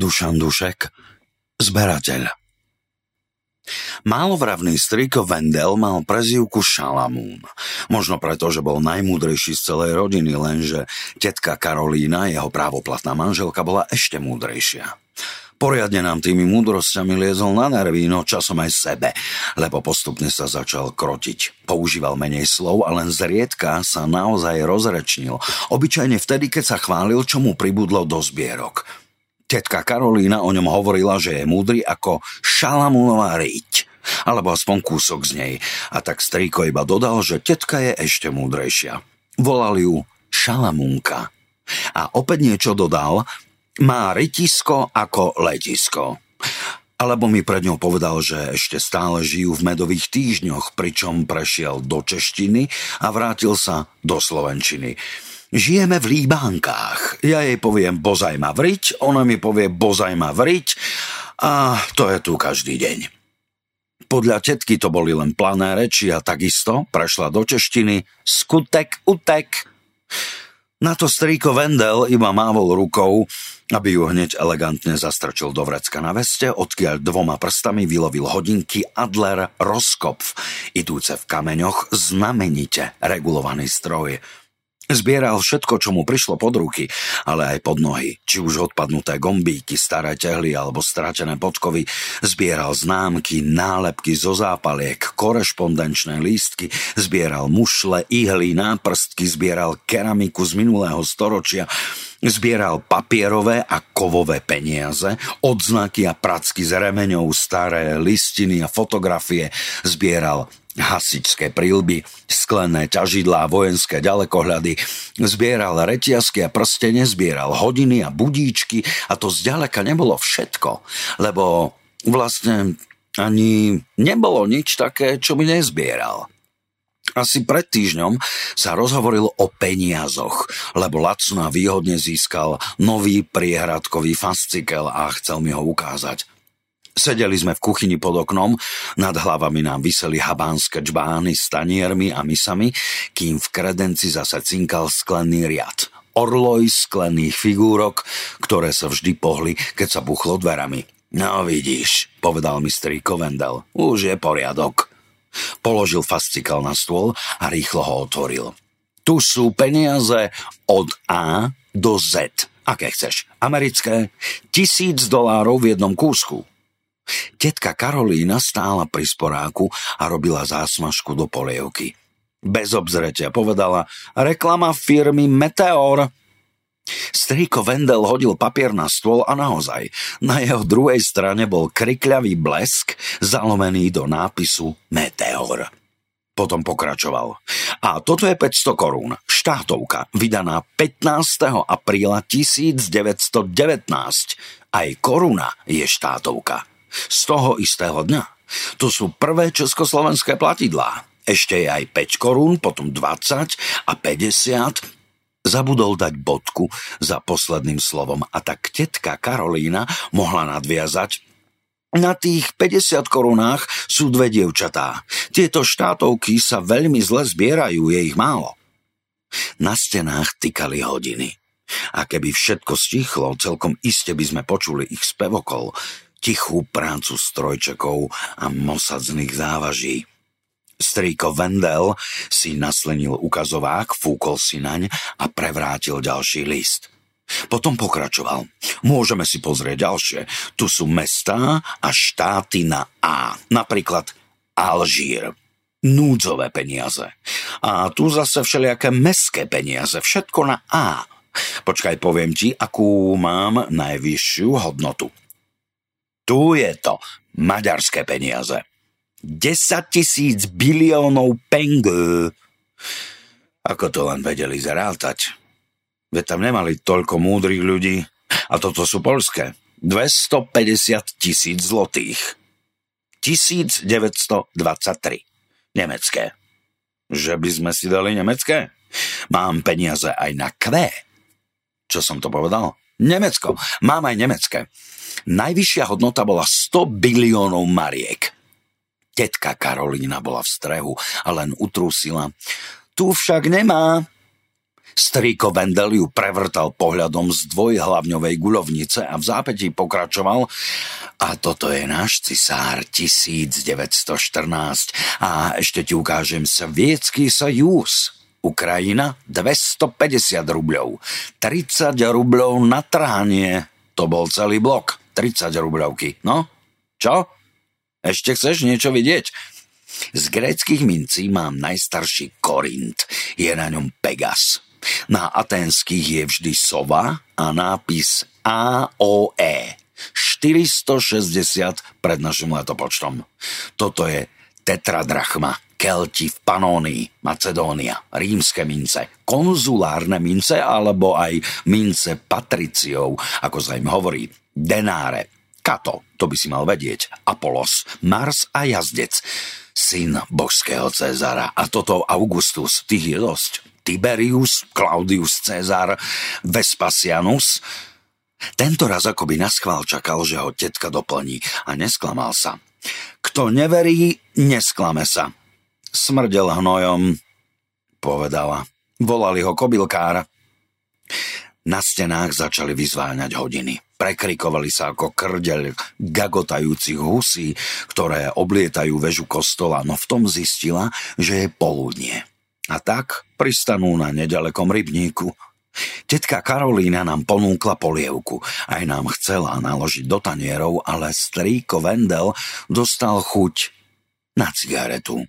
Dušan Dušek, zberateľ. Málovravný striko Vendel mal prezývku Šalamún. Možno preto, že bol najmúdrejší z celej rodiny, lenže tetka Karolína, jeho právoplatná manželka, bola ešte múdrejšia. Poriadne nám tými múdrosťami liezol na nervy, no časom aj sebe, lebo postupne sa začal krotiť. Používal menej slov a len zriedka sa naozaj rozrečnil. Obyčajne vtedy, keď sa chválil, čo mu pribudlo do zbierok. Tetka Karolína o ňom hovorila, že je múdry ako Šalamúnová riť alebo aspoň kúsok z nej. A tak strýko iba dodal, že tetka je ešte múdrejšia. Volali ju Šalamúnka. A opäť niečo dodal, má rytisko ako letisko. Alebo mi pred ňou povedal, že ešte stále žijú v medových týždňoch, pričom prešiel do češtiny a vrátil sa do slovenčiny. Žijeme v líbánkách. Ja jej poviem bozaj ma vriť, ona mi povie bozaj ma vriť a to je tu každý deň. Podľa tetky to boli len plané reči a takisto prešla do češtiny skutek utek. Na to strýko Vendel iba mávol rukou, aby ju hneď elegantne zastrčil do vrecka na veste, odkiaľ dvoma prstami vylovil hodinky Adler Roskopf, idúce v kameňoch znamenite regulovaný stroj. Zbieral všetko, čo mu prišlo pod ruky, ale aj pod nohy, či už odpadnuté gombíky, staré tehly alebo stratené podkovy. Zbieral známky, nálepky zo zápaliek, korešpondenčné lístky, zbieral mušle, ihly, náprstky, zbieral keramiku z minulého storočia, Zbieral papierové a kovové peniaze, odznaky a pracky z remeňov, staré listiny a fotografie. Zbieral hasičské prílby, sklené ťažidlá, vojenské ďalekohľady, zbieral reťazky a prstene, zbieral hodiny a budíčky a to zďaleka nebolo všetko, lebo vlastne ani nebolo nič také, čo by nezbieral. Asi pred týždňom sa rozhovoril o peniazoch, lebo Lacuna výhodne získal nový priehradkový fascikel a chcel mi ho ukázať. Sedeli sme v kuchyni pod oknom, nad hlavami nám vyseli habánske čbány s taniermi a misami, kým v kredenci zase cinkal sklený riad. Orloj sklených figúrok, ktoré sa vždy pohli, keď sa buchlo dverami. No vidíš, povedal mi Vendel, už je poriadok. Položil fascikal na stôl a rýchlo ho otvoril. Tu sú peniaze od A do Z. Aké chceš? Americké? Tisíc dolárov v jednom kúsku. Tetka Karolína stála pri sporáku a robila zásmažku do polievky. Bez obzretia povedala reklama firmy Meteor. Strýko Vendel hodil papier na stôl a naozaj, na jeho druhej strane bol krikľavý blesk zalomený do nápisu Meteor. Potom pokračoval. A toto je 500 korún, štátovka, vydaná 15. apríla 1919. Aj koruna je štátovka z toho istého dňa. To sú prvé československé platidlá. Ešte je aj 5 korún, potom 20 a 50. Zabudol dať bodku za posledným slovom a tak tetka Karolína mohla nadviazať na tých 50 korunách sú dve dievčatá. Tieto štátovky sa veľmi zle zbierajú, je ich málo. Na stenách tykali hodiny. A keby všetko stichlo, celkom iste by sme počuli ich spevokol tichú prácu strojčekov a mosadzných závaží. Strýko Vendel si naslenil ukazovák, fúkol si naň a prevrátil ďalší list. Potom pokračoval. Môžeme si pozrieť ďalšie. Tu sú mestá a štáty na A. Napríklad Alžír. Núdzové peniaze. A tu zase všelijaké meské peniaze. Všetko na A. Počkaj, poviem ti, akú mám najvyššiu hodnotu. Tu je to. Maďarské peniaze. 10 tisíc biliónov pengő. Ako to len vedeli zrátať. Veď tam nemali toľko múdrych ľudí. A toto sú polské. 250 tisíc zlotých. 1923. Nemecké. Že by sme si dali nemecké? Mám peniaze aj na Q. Čo som to povedal? Nemecko. Mám aj nemecké. Najvyššia hodnota bola 100 biliónov mariek. Tetka Karolína bola v strehu a len utrúsila. Tu však nemá. Strýko Vendel ju prevrtal pohľadom z dvojhlavňovej guľovnice a v zápätí pokračoval a toto je náš cisár 1914 a ešte ti ukážem sviecký sajúz. Ukrajina 250 rubľov. 30 rubľov na trhanie. To bol celý blok. 30 rubľovky. No, čo? Ešte chceš niečo vidieť? Z gréckých mincí mám najstarší Korint. Je na ňom Pegas. Na aténskych je vždy sova a nápis AOE. 460 pred našim letopočtom. Toto je tetradrachma. Kelti v Panónii, Macedónia, rímske mince, konzulárne mince alebo aj mince patriciov, ako sa im hovorí, denáre, Kato, to by si mal vedieť, Apolos, Mars a jazdec, syn božského Cezara a toto Augustus, tých je dosť. Tiberius, Claudius Cezar, Vespasianus. Tento raz akoby naschvál čakal, že ho tetka doplní a nesklamal sa. Kto neverí, nesklame sa. Smrdel hnojom, povedala. Volali ho kobylkár. Na stenách začali vyzváňať hodiny. Prekrikovali sa ako krdeľ gagotajúcich husí, ktoré oblietajú väžu kostola, no v tom zistila, že je poludnie. A tak pristanú na nedalekom rybníku. Tetka Karolína nám ponúkla polievku. Aj nám chcela naložiť do tanierov, ale strýko Vendel dostal chuť na cigaretu.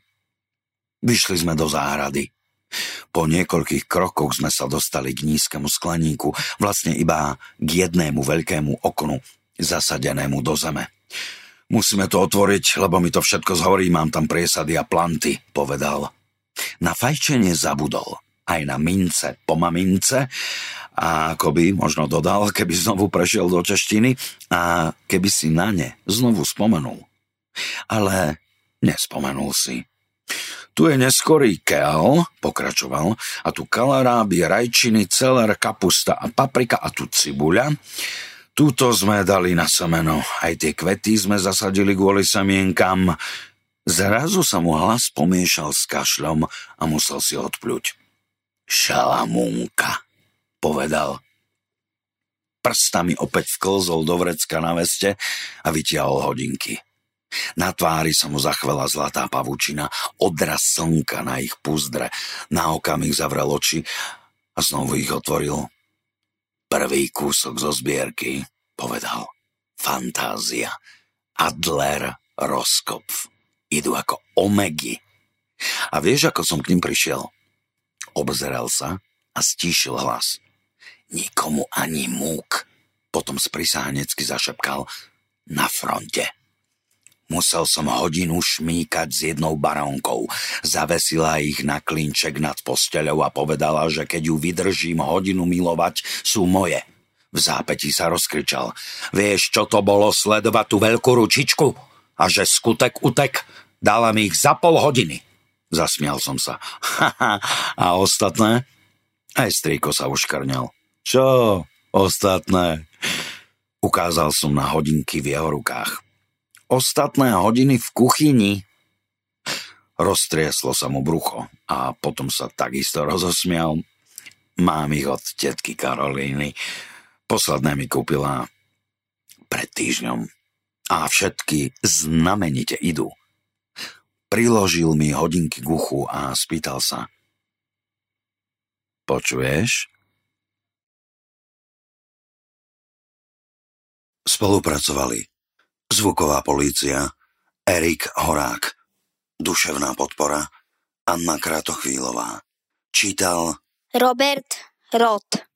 Vyšli sme do záhrady. Po niekoľkých krokoch sme sa dostali k nízkemu skleníku, vlastne iba k jednému veľkému oknu, zasadenému do zeme. Musíme to otvoriť, lebo mi to všetko zhorí, mám tam priesady a planty, povedal. Na fajčenie zabudol, aj na mince po mamince a ako by možno dodal, keby znovu prešiel do češtiny a keby si na ne znovu spomenul. Ale nespomenul si. Tu je neskorý keal, pokračoval, a tu kalaráby, rajčiny, celer, kapusta a paprika a tu cibuľa. Tuto sme dali na semeno, aj tie kvety sme zasadili kvôli semienkam. Zrazu sa mu hlas pomiešal s kašľom a musel si odpľuť. Šalamúnka, povedal. Prstami opäť vklzol do vrecka na veste a vytiahol hodinky. Na tvári sa mu zachvela zlatá pavučina, odraz slnka na ich puzdre. Na okamih zavrel oči a znovu ich otvoril. Prvý kúsok zo zbierky, povedal. Fantázia. Adler Roskopf. Idú ako omegy. A vieš, ako som k ním prišiel? Obzeral sa a stíšil hlas. Nikomu ani múk. Potom sprisáhnecky zašepkal na fronte. Musel som hodinu šmíkať s jednou barónkou. Zavesila ich na klinček nad posteľou a povedala, že keď ju vydržím hodinu milovať, sú moje. V zápäti sa rozkričal. Vieš, čo to bolo sledovať tú veľkú ručičku? A že skutek utek? Dala mi ich za pol hodiny. Zasmial som sa. A ostatné? Aj strýko sa uškrňal. Čo ostatné? Ukázal som na hodinky v jeho rukách ostatné hodiny v kuchyni. Roztrieslo sa mu brucho a potom sa takisto rozosmial. Mám ich od tetky Karolíny. Posledné mi kúpila pred týždňom. A všetky znamenite idú. Priložil mi hodinky k uchu a spýtal sa. Počuješ? Spolupracovali Zvuková polícia, Erik Horák, Duševná podpora, Anna Kratochvílová. Čítal Robert Roth.